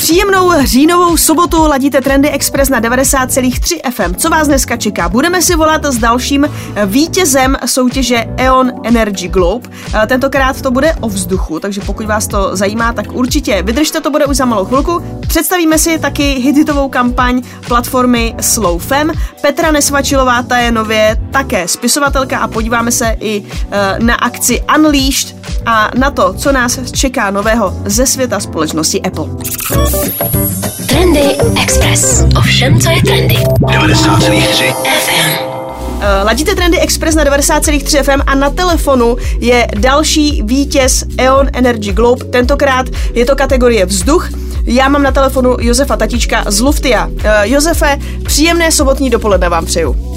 Příjemnou říjnovou sobotu ladíte Trendy Express na 90,3 FM. Co vás dneska čeká? Budeme si volat s dalším vítězem soutěže E.ON Energy Globe. Eh, Tentokrát to bude o vzduchu, takže pokud vás to zajímá, tak určitě vydržte, to bude už za malou chvilku. Představíme si taky hitovou kampaň platformy Slow Fem. Petra Nesvačilová, ta je nově také spisovatelka a podíváme se i eh, na akci Unleashed a na to, co nás čeká nového ze světa společnosti Apple. Trendy Express. Ovšem, co je trendy. 90,3 FM. Eh, Ladíte Trendy Express na 90,3 FM a na telefonu je další vítěz E.ON Energy Globe. Tentokrát je to kategorie vzduch. Já mám na telefonu Josefa Tatička z Luftia. Eh, Josefe, příjemné sobotní dopoledne vám přeju.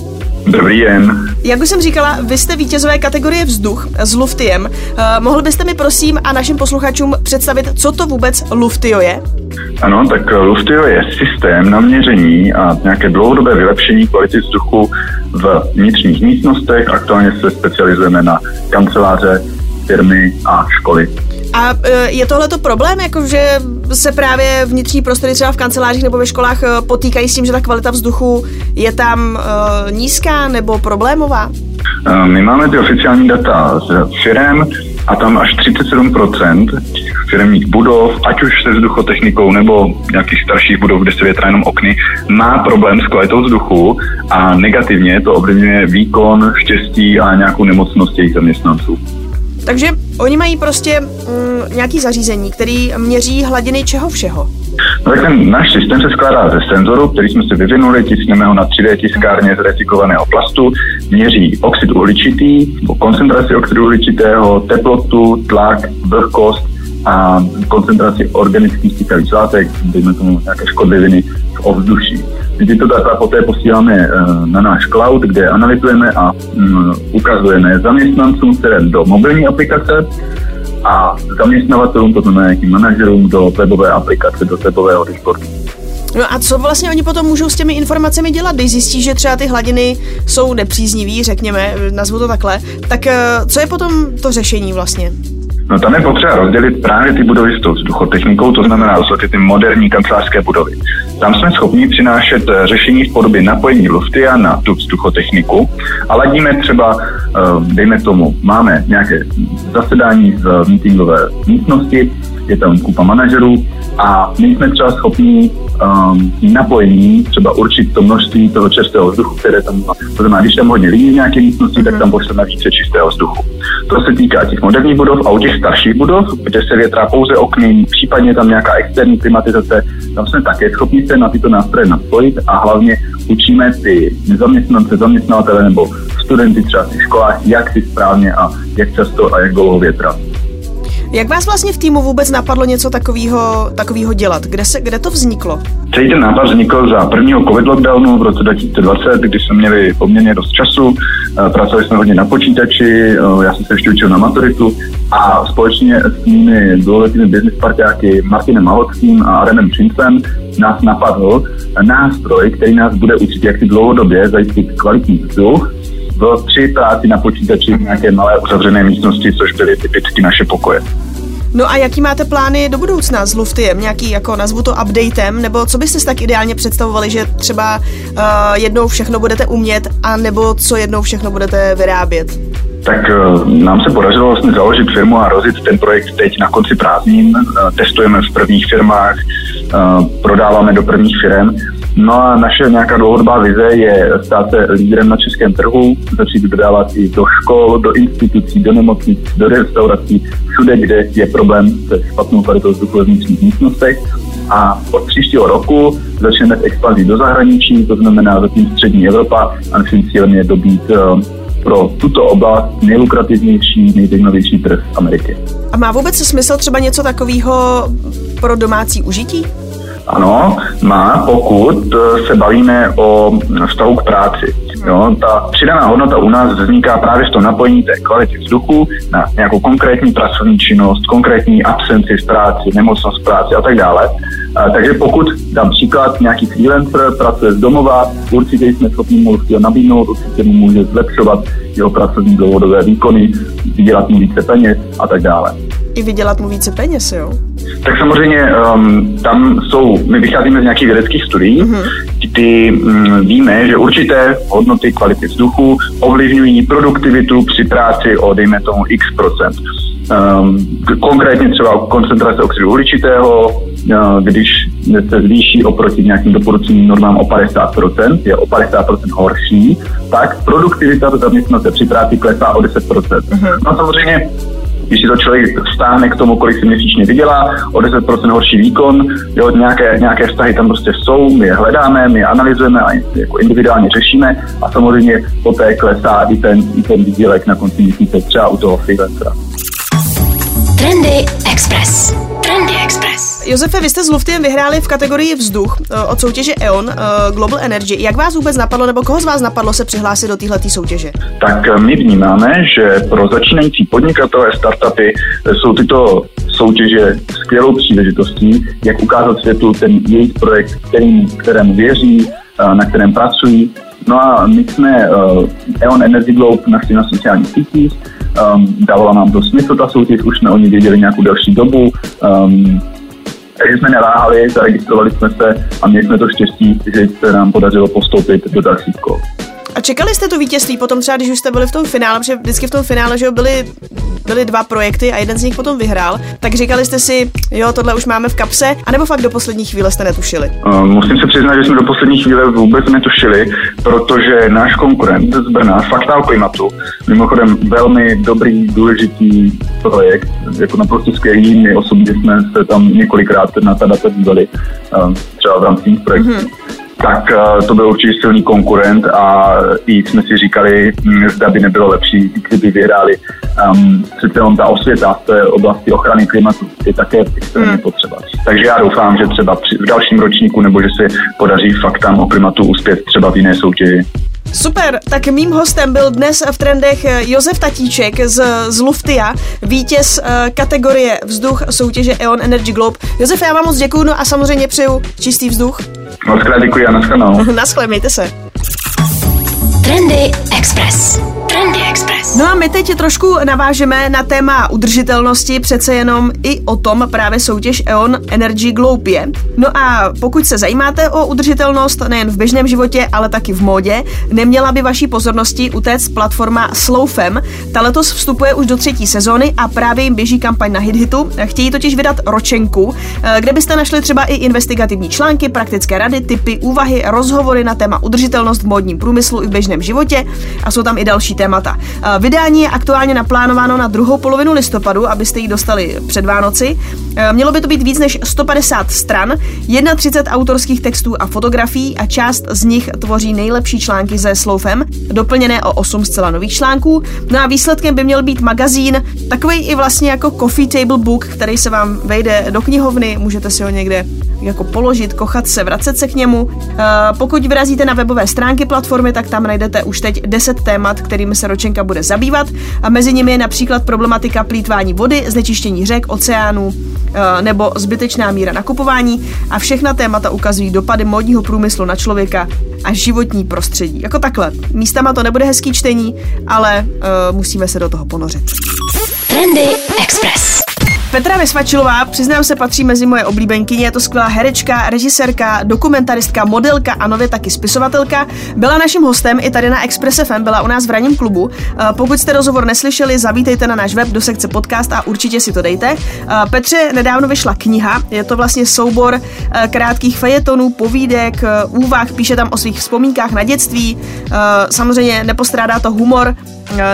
Dobrý den. Jak už jsem říkala, vy jste vítězové kategorie vzduch s Luftiem. Eh, Mohl byste mi prosím a našim posluchačům představit, co to vůbec Luftio je? Ano, tak Luftio je systém na měření a nějaké dlouhodobé vylepšení kvality vzduchu v vnitřních místnostech. Aktuálně se specializujeme na kanceláře, firmy a školy. A e, je tohleto problém, jakože se právě vnitřní prostory třeba v kancelářích nebo ve školách e, potýkají s tím, že ta kvalita vzduchu je tam e, nízká nebo problémová? Eh, My máme ty oficiální data z firem a tam až 37% těch firmních budov, ať už se vzduchotechnikou nebo nějakých starších budov, kde se větrá jenom okny, má problém s kvalitou vzduchu a negativně to ovlivňuje výkon, štěstí a nějakou nemocnost jejich zaměstnanců. Takže oni mají prostě mm, nějaký zařízení, který měří hladiny čeho všeho. No tak ten náš systém se skládá ze senzoru, který jsme si vyvinuli, tiskneme ho na 3D tiskárně z recyklovaného plastu, měří oxid uhličitý, koncentraci oxidu uhličitého, teplotu, tlak, vlhkost a koncentraci organických kyselých látek, dejme tomu nějaké škodliviny v ovzduší. My tyto data poté posíláme eh, na náš cloud, kde analyzujeme a mm, ukazujeme zaměstnancům firem do mobilní aplikace a zaměstnavatelům, to znamená nějakým manažerům do webové aplikace, do webového dashboardu. No a co vlastně oni potom můžou s těmi informacemi dělat, když zjistí, že třeba ty hladiny jsou nepříznivý, řekněme, nazvu to takhle, tak eh, co je potom to řešení vlastně? No tam je potřeba rozdělit právě ty budovy s tou vzduchotechnikou, to znamená rozdělit ty moderní kancelářské budovy. Tam jsme schopni přinášet eh, řešení v podobě napojení Luftia na tu vzduchotechniku a ladíme třeba, eh, dejme tomu, máme nějaké zasedání v meetingové místnosti, je tam kupa manažerů a my jsme třeba schopni um, napojení třeba určit to množství toho čerstvého vzduchu, které tam má. To znamená, když tam hodně lidí v nějaké místnosti, tak tam pošleme více čistého vzduchu. To se týká těch moderních budov a u těch starších budov, kde se větrá pouze okny, případně tam nějaká externí klimatizace, tam jsme také schopni se na tyto nástroje napojit a hlavně učíme ty zaměstnance, zaměstnavatele nebo studenty třeba v školách, jak si správně a jak často a jak dlouho větrat. Jak vás vlastně v týmu vůbec napadlo něco takového takového dělat? Kde, se, kde to vzniklo? Celý ten nápad vznikl za prvního covid lockdownu v roce 2020, kdy jsme měli poměrně dost času, eh, pracovali jsme hodně na počítači, eh, já jsem se ještě učil na maturitu a společně s mými dlouholetými business partiáky Martinem Malockým a Adamem Přincem nás napadl nástroj, který nás bude učit, jak si dlouhodobě zajistit kvalitní vzduch v při práci na počítači v nějaké malé uzavřené místnosti, což byly typicky naše pokoje. No a jaký máte plány do budoucna s Luftiem? Nějaký, jako nazvu to updatem, nebo co byste si tak ideálně představovali, že třeba uh, jednou všechno budete umět, a nebo co jednou všechno budete vyrábět? Tak uh, nám se podařilo vlastně založit firmu a rozjet ten projekt teď na konci prázdnin. Uh, testujeme v prvních firmách, prodáváme do prvních firm. No a naše nějaká dlouhodobá vize je stát se lídrem na českém trhu, začít dodávat i do škol, do institucí, do nemocnic, do restaurací, všude, kde je problém se špatnou kvalitou vzduchu ve vnitřních místnostech. A od příštího roku začneme s expanzí do zahraničí, to znamená zatím střední Evropa a naším cílem je dobít uh, pro tuto oblast nejlukrativnější, nejzajímavější trh Ameriky. A má vůbec smysl třeba něco takového pro domácí užití? Ano, má, pokud eh, se bavíme o vztahu k práci. Jo, ta přidaná hodnota u nás vzniká právě v tom napojení té kvality vzduchu na nějakou konkrétní pracovní činnost, konkrétní absenci z práci, nemocnost z práci a tak dále. Takže pokud dám příklad, nějaký freelancer pracuje z domova, určitě jsme schopni mu ho nabídnout, určitě mu může zlepšovat jeho pracovní dlouhodobé výkony, vydělat mu více peněz a tak dále. i vydělat mu více peněz, jo? Tak samozřejmě um, tam jsou, my vycházíme z nějakých vědeckých studií, mm-hmm. kdy um, víme, že určité hodnoty kvality vzduchu ovlivňují produktivitu při práci o, dejme tomu, x procent. Um, konkrétně třeba koncentrace oxidu uhličitého, uh, když se zvýší oproti nějakým doporučeným normám o 50%, je o 50% horší, tak produktivita zaměstnance při práci klesá o 10%. Mm-hmm. No samozřejmě když si to člověk stáhne k tomu, kolik si měsíčně vydělá, o 10% horší výkon, jo, nějaké, nějaké vztahy tam prostě jsou, my je hledáme, my je analyzujeme a jako individuálně řešíme a samozřejmě poté klesá i ten, i ten výdělek na konci měsíce třeba u toho freelancera. Trendy Express. Trendy Express. Josefe, vy jste s Luftiem vyhráli v kategorii vzduch eh, od soutěže E.ON eh, Global Energy. Jak vás vůbec napadlo, nebo koho z vás napadlo se přihlásit do této soutěže? Tak eh, my vnímáme, že pro začínající podnikatele, startupy jsou tyto soutěže skvělou příležitostí, jak ukázat světu ten jejich projekt, kterým, kterému věří, na kterém pracují. No a my jsme E.ON Energy Globe našli na sociálních sítích, Um, dávala nám to smysl ta soutěž, už jsme o ní věděli nějakou delší dobu. Um, takže jsme neváhali, zaregistrovali jsme se a měli jsme to štěstí, že se nám podařilo postoupit do dalších kol. A čekali jste to vítězství potom třeba, když už jste byli v tom finále, protože vždycky v tom finále, že byly, byly dva projekty a jeden z nich potom vyhrál, tak říkali jste si, jo, tohle už máme v kapse, anebo fakt do poslední chvíle jste netušili? Uh, musím se přiznat, že jsme do poslední chvíle vůbec netušili, protože náš konkurent z Brna, Fakta o klimatu, mimochodem velmi dobrý, důležitý projekt, jako naprosto skvělý, my osobně jsme se tam několikrát na ta data dívali, uh, třeba v rámci projektů. Mm-hmm tak eh, to byl určitě silný konkurent a i jsme si říkali, hm, zda by nebylo lepší, kdyby vyhráli. Um, přece on ta osvěta v té oblasti ochrany klimatu je také extrémně hmm. potřeba. Takže já doufám, že třeba při, v dalším ročníku nebo že se podaří fakt tam o klimatu uspět třeba v jiné soutěži. Super, tak mým hostem byl dnes v trendech Josef Tatíček z, z Luftia, vítěz uh, kategorie vzduch soutěže E.ON Energy Globe. Josef, já vám moc děkuju, no a samozřejmě přeju čistý vzduch. Moc krát děkuji a naschledanou. Naschle, mějte se. Trendy Express. Trendy Express. No a my teď trošku navážeme na téma udržitelnosti, přece jenom i o tom právě soutěž E.ON Energy Globe je. No a pokud se zajímáte o udržitelnost nejen v běžném životě, ale taky v módě, neměla by vaší pozornosti utéct platforma Slowfem. Ta letos vstupuje už do třetí sezóny a právě jim běží kampaň na HitHitu. Chtějí totiž vydat ročenku, eh, kde byste našli třeba i investigativní články, praktické rady, typy, úvahy, rozhovory na téma udržitelnost v módním průmyslu i v běžném životě a jsou tam i další témata. Vydání je aktuálně naplánováno na druhou polovinu listopadu, abyste ji dostali před Vánoci. Mělo by to být víc než 150 stran, 31 autorských textů a fotografií a část z nich tvoří nejlepší články ze Sloufem, doplněné o 8 zcela nových článků. No a výsledkem by měl být magazín, takový i vlastně jako coffee table book, který se vám vejde do knihovny, můžete si ho někde jako položit, kochat se, vracet se k němu. Pokud vyrazíte na webové stránky platformy, tak tam najdete už teď 10 témat, kterými se ročenka bude zabývat a mezi nimi je například problematika plítvání vody, znečištění řek, oceánů eh, nebo zbytečná míra nakupování a všechna témata ukazují dopady modního průmyslu na člověka a životní prostředí. Jako takhle. Místama to nebude hezký čtení, ale uh, musíme se do toho ponořit. Trendy Express. Petra Vesvačilová, přiznám se, patří mezi moje oblíbenkyně, je to skvělá herečka, režisérka, dokumentaristka, modelka a nově taky spisovatelka. Byla naším hostem i tady na Express FM, byla u nás v ranním klubu. Eh, pokud jste rozhovor neslyšeli, zavítejte na náš web do sekce podcast a určitě si to dejte. Eh, Petře nedávno vyšla kniha, je to vlastně soubor eh, krátkých fejetonů, povídek, úvah, píše tam o svých vzpomínkách na dětství. Samozřejmě nepostrádá to humor,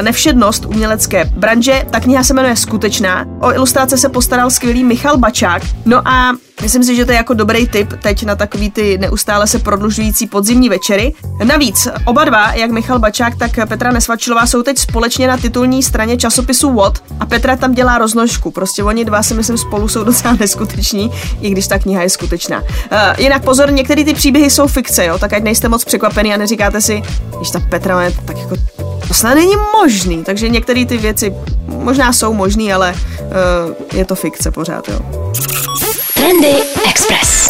nevšednost umělecké branže. Ta kniha se jmenuje Skutečná. O ilustrace se postaral skvělý Michal Bačák. No a Myslím si, že to je jako dobrý tip teď na takový ty neustále se prodlužující podzimní večery. Navíc oba dva, jak Michal Bačák, tak Petra Nesvačilová, jsou teď společně na titulní straně časopisu What a Petra tam dělá roznožku. Prostě oni dva si myslím spolu jsou docela neskuteční, i když ta kniha je skutečná. Uh, jinak pozor, některé ty příběhy jsou fikce, jo, tak ať nejste moc překvapený a neříkáte si, že ta Petra je tak jako to snad není možný, takže některé ty věci možná jsou možný, ale uh, je to fikce pořád, jo. Trendy Express.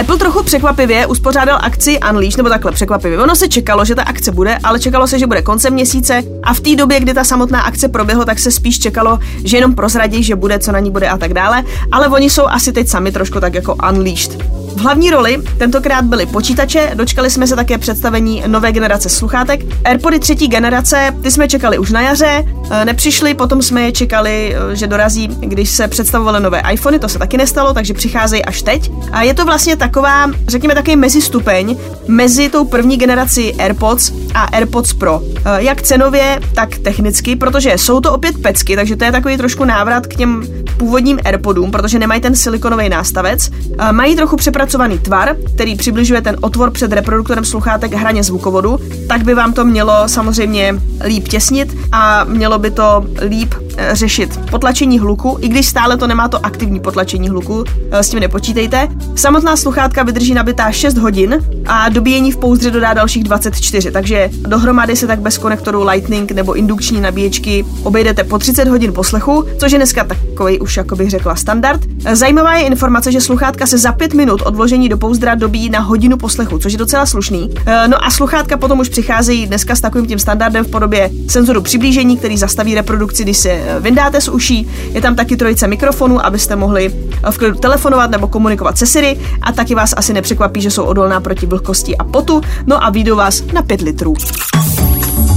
Apple trochu překvapivě uspořádal akci Unleash, nebo takhle překvapivě. Ono se čekalo, že ta akce bude, ale čekalo se, že bude koncem měsíce a v té době, kdy ta samotná akce proběhla, tak se spíš čekalo, že jenom prozradí, že bude, co na ní bude a tak dále. Ale oni jsou asi teď sami trošku tak jako Unleashed. V hlavní roli tentokrát byly počítače, dočkali jsme se také představení nové generace sluchátek. Airpody třetí generace, ty jsme čekali už na jaře, e, nepřišli, potom jsme je čekali, e, že dorazí, když se představovaly nové iPhony, to se taky nestalo, takže přicházejí až teď. A je to vlastně taková, řekněme, takový mezistupeň mezi tou první generací AirPods a AirPods Pro. E, jak cenově, tak technicky, protože jsou to opět pecky, takže to je takový trošku návrat k těm původním AirPodům, protože nemají ten silikonový nástavec. Mají trochu přepracovaný tvar, který přibližuje ten otvor před reproduktorem sluchátek hraně zvukovodu, tak by vám to mělo samozřejmě líp těsnit a mělo by to líp řešit potlačení hluku, i když stále to nemá to aktivní potlačení hluku, eh, s tím nepočítejte. Samotná sluchátka vydrží nabitá 6 hodin a dobíjení v pouzdře dodá dalších 24, takže dohromady se tak bez konektoru Lightning nebo indukční nabíječky obejdete po 30 hodin poslechu, což je dneska takový už, jako bych řekla, standard. Zajímavá je informace, že sluchátka se za 5 minut od vložení do pouzdra dobí na hodinu poslechu, což je docela slušný. Eh, no a sluchátka potom už přicházejí dneska s takovým tím standardem v podobě senzoru přiblížení, který zastaví reprodukci, když se eh, vyndáte z uší. Je tam taky trojice mikrofonů, abyste mohli eh, v klidu telefonovat nebo komunikovat se Siri a taky vás asi nepřekvapí, že jsou odolná proti vlhkosti a potu. No a výjdu vás na 5 litrů.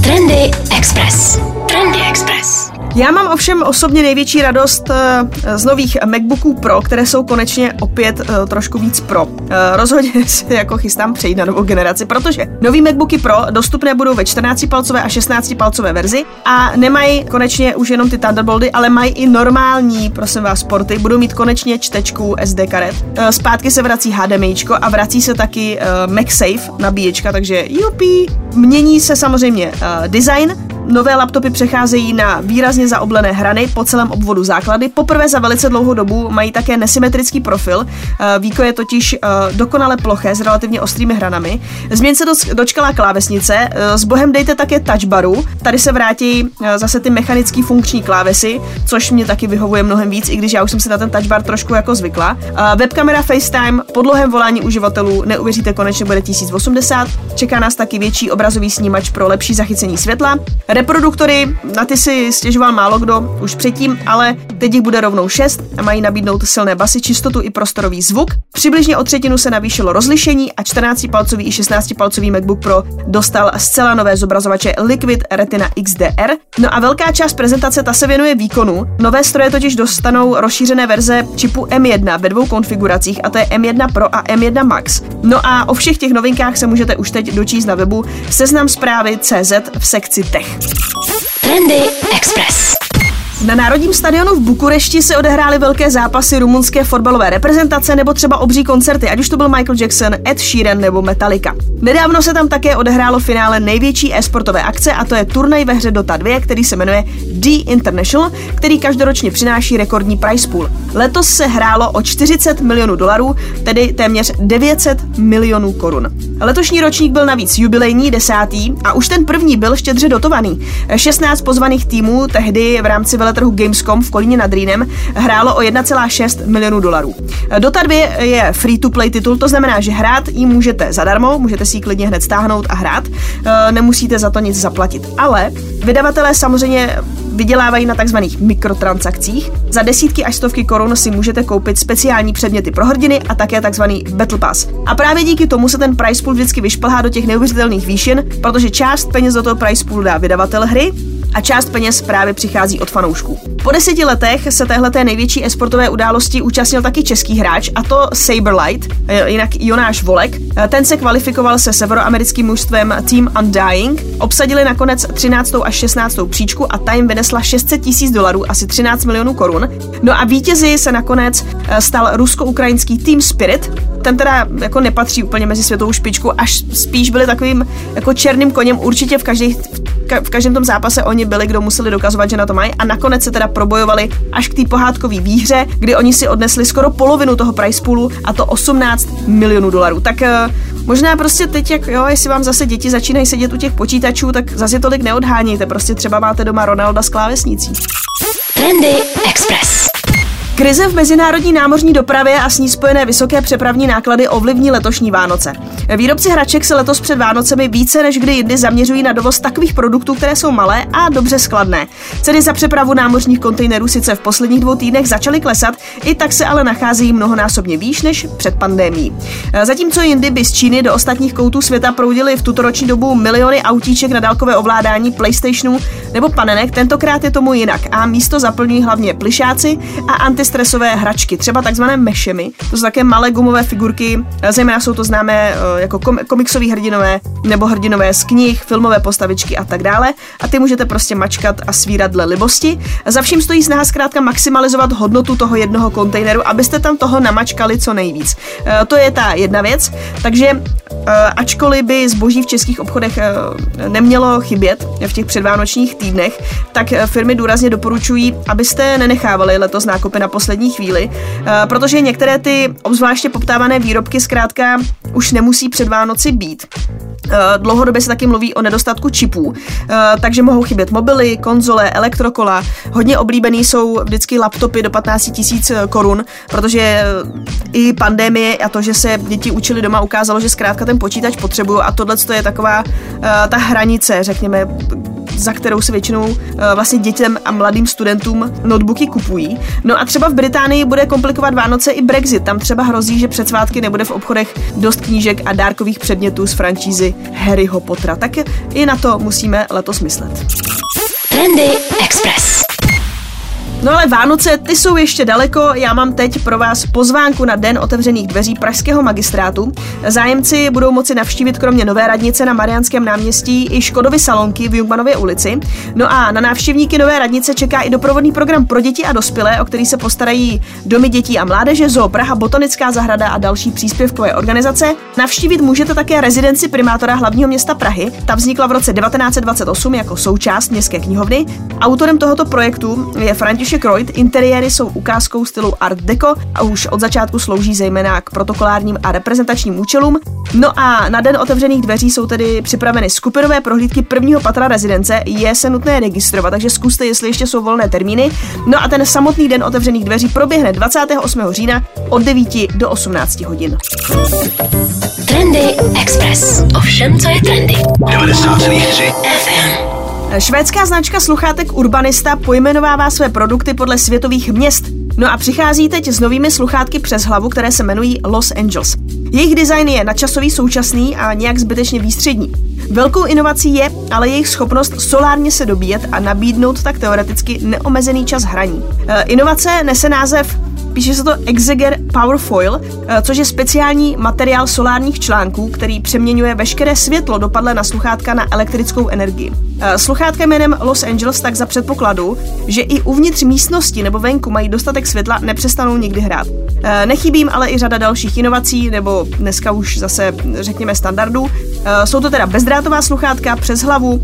Trendy Express. Trendy Express. Já mám ovšem osobně největší radost eh, z nových MacBooků Pro, které jsou konečně opět eh, trošku víc pro. Eh, rozhodně se jako chystám přejít na novou generaci, protože nový MacBooky Pro dostupné budou ve 14-palcové a 16-palcové verzi a nemají konečně už jenom ty Thunderbolty, ale mají i normální, prosím vás, porty. Budou mít konečně čtečku SD karet. Zpátky se vrací HDMI a vrací se taky MagSafe nabíječka, takže jupi. Mění se samozřejmě design, Nové laptopy přecházejí na výrazně zaoblené hrany po celém obvodu základy. Poprvé za velice dlouhou dobu mají také nesymetrický profil. Eh, Víko je totiž eh, dokonale ploché s relativně ostrými hranami. Změn se dočkala klávesnice. Eh, s bohem dejte také touchbaru. Tady se vrátí zase ty mechanické funkční klávesy, což mě taky vyhovuje mnohem víc, i když já už jsem se na ten touchbar trošku jako zvykla. Webkamera FaceTime, podlohem volání uživatelů, neuvěříte, konečně bude 1080. Čeká nás taky větší obrazový snímač pro lepší zachycení světla. Reproduktory, na ty si stěžoval málo kdo už předtím, ale teď jich bude rovnou 6 a mají nabídnout silné basy, čistotu i prostorový zvuk. Přibližně o třetinu se navýšilo rozlišení a 14-palcový i 16-palcový MacBook Pro dostal zcela nové zobrazovače Liquid Retina XDR. No a velká část prezentace ta se věnuje výkonu. Nové stroje totiž dostanou rozšířené verze čipu M1 ve dvou konfiguracích a to je M1 Pro a M1 Max. No a o všech těch novinkách se můžete už teď dočíst na webu seznam zprávy CZ v sekci Tech. Trendy Express. Na Národním stadionu v Bukurešti se odehrály velké zápasy rumunské fotbalové reprezentace nebo třeba obří koncerty, ať už to byl Michael Jackson, Ed Sheeran nebo Metallica. Nedávno se tam také odehrálo finále největší e-sportové akce a to je turnaj ve hře Dota 2, který se jmenuje D International, který každoročně přináší rekordní prize pool. Letos se hrálo o 40 milionů dolarů, tedy téměř 900 milionů korun. Letošní ročník byl navíc jubilejní desátý a už ten první byl štědře dotovaný. 16 pozvaných týmů tehdy v rámci veletrhu Gamescom v Kolíně nad Rýnem hrálo o 1,6 milionů dolarů. Dota 2 je free-to-play titul, to znamená, že hrát ji můžete zadarmo, můžete si ji klidně hned stáhnout a hrát, e, nemusíte za to nic zaplatit. Ale vydavatelé samozřejmě vydělávají na takzvaných mikrotransakcích. Za desítky až stovky korun si můžete koupit speciální předměty pro hrdiny a také takzvaný Battle Pass. A právě díky tomu se ten price pool vždycky vyšplhá do těch neuvěřitelných výšin, protože část peněz do toho price poolu dá vydavatel hry a část peněz právě přichází od fanoušků. Po deseti letech se téhleté největší esportové události účastnil taky český hráč, a to Saberlight, eh, jinak Jonáš Volek. Eh, ten se kvalifikoval se severoamerickým mužstvem Team Undying, obsadili nakonec 13. až 16. příčku a ta jim vynesla 600 tisíc dolarů, asi 13 milionů korun. No a vítězi se nakonec eh, stal rusko-ukrajinský Team Spirit, ten teda jako nepatří úplně mezi světovou špičku, až spíš byli takovým jako černým koněm určitě v, každý, v každém tom zápase oni byli, kdo museli dokazovat, že na to mají a nakonec se teda probojovali až k té pohádkové výhře, kdy oni si odnesli skoro polovinu toho price poolu a to 18 milionů dolarů. Tak eh, možná prostě teď, jak jo, jestli vám zase děti začínají sedět u těch počítačů, tak zase tolik neodhánějte, prostě třeba máte doma Ronalda s klávesnicí. Trendy Express. Krize v mezinárodní námořní dopravě a s ní spojené vysoké přepravní náklady ovlivní letošní Vánoce. Výrobci hraček se letos před Vánocemi více než kdy jindy zaměřují na dovoz takových produktů, které jsou malé a dobře skladné. Ceny za přepravu námořních kontejnerů sice v posledních dvou týdnech začaly klesat, i tak se ale nacházejí mnohonásobně výš než před pandémií. Zatímco jindy by z Číny do ostatních koutů světa proudily v tuto roční dobu miliony autíček na dálkové ovládání, PlayStationů nebo panenek, tentokrát je tomu jinak a místo zaplňují hlavně plišáci a antistresové hračky, třeba takzvané mešemi. To jsou také malé gumové figurky, zejména jsou to známé eh, jako komiksové hrdinové nebo hrdinové z knih, filmové postavičky a tak dále. A ty můžete prostě mačkat a svírat dle libosti. Za vším stojí snaha zkrátka maximalizovat hodnotu toho jednoho kontejneru, abyste tam toho namačkali co nejvíc. Eh, to je ta jedna věc. Takže eh, ačkoliv by zboží v českých obchodech nemělo chybět v těch předvánočních týdnech, tak firmy důrazně doporučují, abyste nenechávali letos nákupy na poslední chvíli, protože některé ty obzvláště poptávané výrobky zkrátka už nemusí před Vánoci být. Eh, dlouhodobě se taky mluví o nedostatku čipů, eh, takže mohou chybět mobily, konzole, elektrokola. Hodně oblíbený jsou vždycky laptopy do 15 tisíc eh, korun, protože i pandemie a to, že se děti učili doma, ukázalo, že zkrátka ten počítač potřebují a tohle je taková ta hranice, řekněme, za kterou se většinou vlastně dětem a mladým studentům notebooky kupují. No a třeba v Británii bude komplikovat Vánoce i Brexit. Tam třeba hrozí, že před svátky nebude v obchodech dost knížek a dárkových předmětů z franšízy Harryho Pottera. Tak i na to musíme letos myslet. Trendy Express. No ale Vánoce, ty jsou ještě daleko, já mám teď pro vás pozvánku na Den otevřených dveří Pražského magistrátu. Zájemci budou moci navštívit kromě Nové radnice na Mariánském náměstí i Škodovy salonky v Jungmanově ulici. No a na návštěvníky Nové radnice čeká i doprovodný program pro děti a dospělé, o který se postarají domy dětí a mládeže, Zoo Praha, Botanická zahrada a další příspěvkové organizace. Navštívit můžete také rezidenci primátora hlavního města Prahy. Ta vznikla v roce 1928 jako součást městské knihovny. Autorem tohoto projektu je František František Reut. Interiéry jsou ukázkou stylu Art Deco a už od začátku slouží zejména k protokolárním a reprezentačním účelům. No a na den otevřených dveří jsou tedy připraveny skupinové prohlídky prvního patra rezidence. Je se nutné registrovat, takže zkuste, jestli ještě jsou volné termíny. No a ten samotný den otevřených dveří proběhne 28. října od 9 do 18 hodin. Trendy Express. Ovšem, co je trendy. 90,3 FM. Švédská značka sluchátek Urbanista pojmenovává své produkty podle světových měst. No a přichází teď s novými sluchátky přes hlavu, které se jmenují Los Angeles. Jejich design je načasový, současný a nějak zbytečně výstřední. Velkou inovací je ale jejich schopnost solárně se dobíjet a nabídnout tak teoreticky neomezený čas hraní. E, inovace nese název Píše se to Exeger Powerfoil, eh, což je speciální materiál solárních článků, který přeměňuje veškeré světlo dopadlé na sluchátka na elektrickou energii. Eh, sluchátka jménem Los Angeles tak za předpokladu, že i uvnitř místnosti nebo venku mají dostatek světla, nepřestanou nikdy hrát. Eh, nechybí jim ale i řada dalších inovací, nebo dneska už zase řekněme standardů. Jsou to teda bezdrátová sluchátka přes hlavu,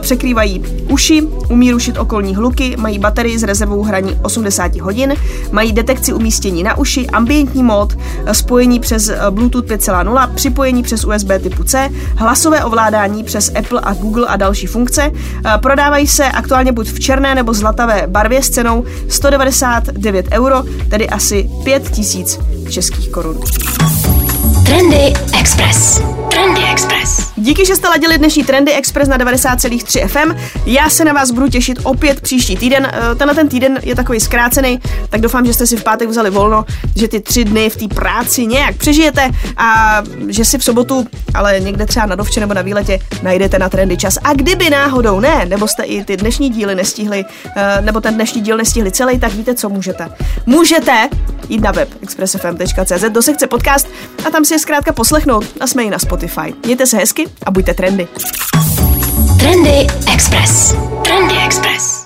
překrývají uši, umí rušit okolní hluky, mají baterii s rezervou hraní 80 hodin, mají detekci umístění na uši, ambientní mód, spojení přes eh, Bluetooth 5.0, připojení přes USB typu C, hlasové ovládání přes Apple a Google a další funkce. Eh, prodávají se aktuálně buď v černé nebo zlatavé barvě s cenou 199 euro, tedy asi 5000 českých korun. Trendy Express. Trendy Express. Díky, že jste ladili dnešní Trendy Express na 90,3 FM. Já se na vás budu těšit opět příští týden. Eh, tenhle ten týden je takový zkrácený, tak doufám, že jste si v pátek vzali volno, že ty tři dny v té práci nějak přežijete a že si v sobotu, ale někde třeba na dovče nebo na výletě, najdete na Trendy čas. A kdyby náhodou ne, nebo jste i ty dnešní díly nestihli, eh, nebo ten dnešní díl nestihli celý, tak víte, co můžete. Můžete jít na web expressfm.cz do sekce podcast a tam si je zkrátka poslechnout a jsme i na Spotify. Mějte se hezky a buďte trendy. Trendy Express. Trendy Express.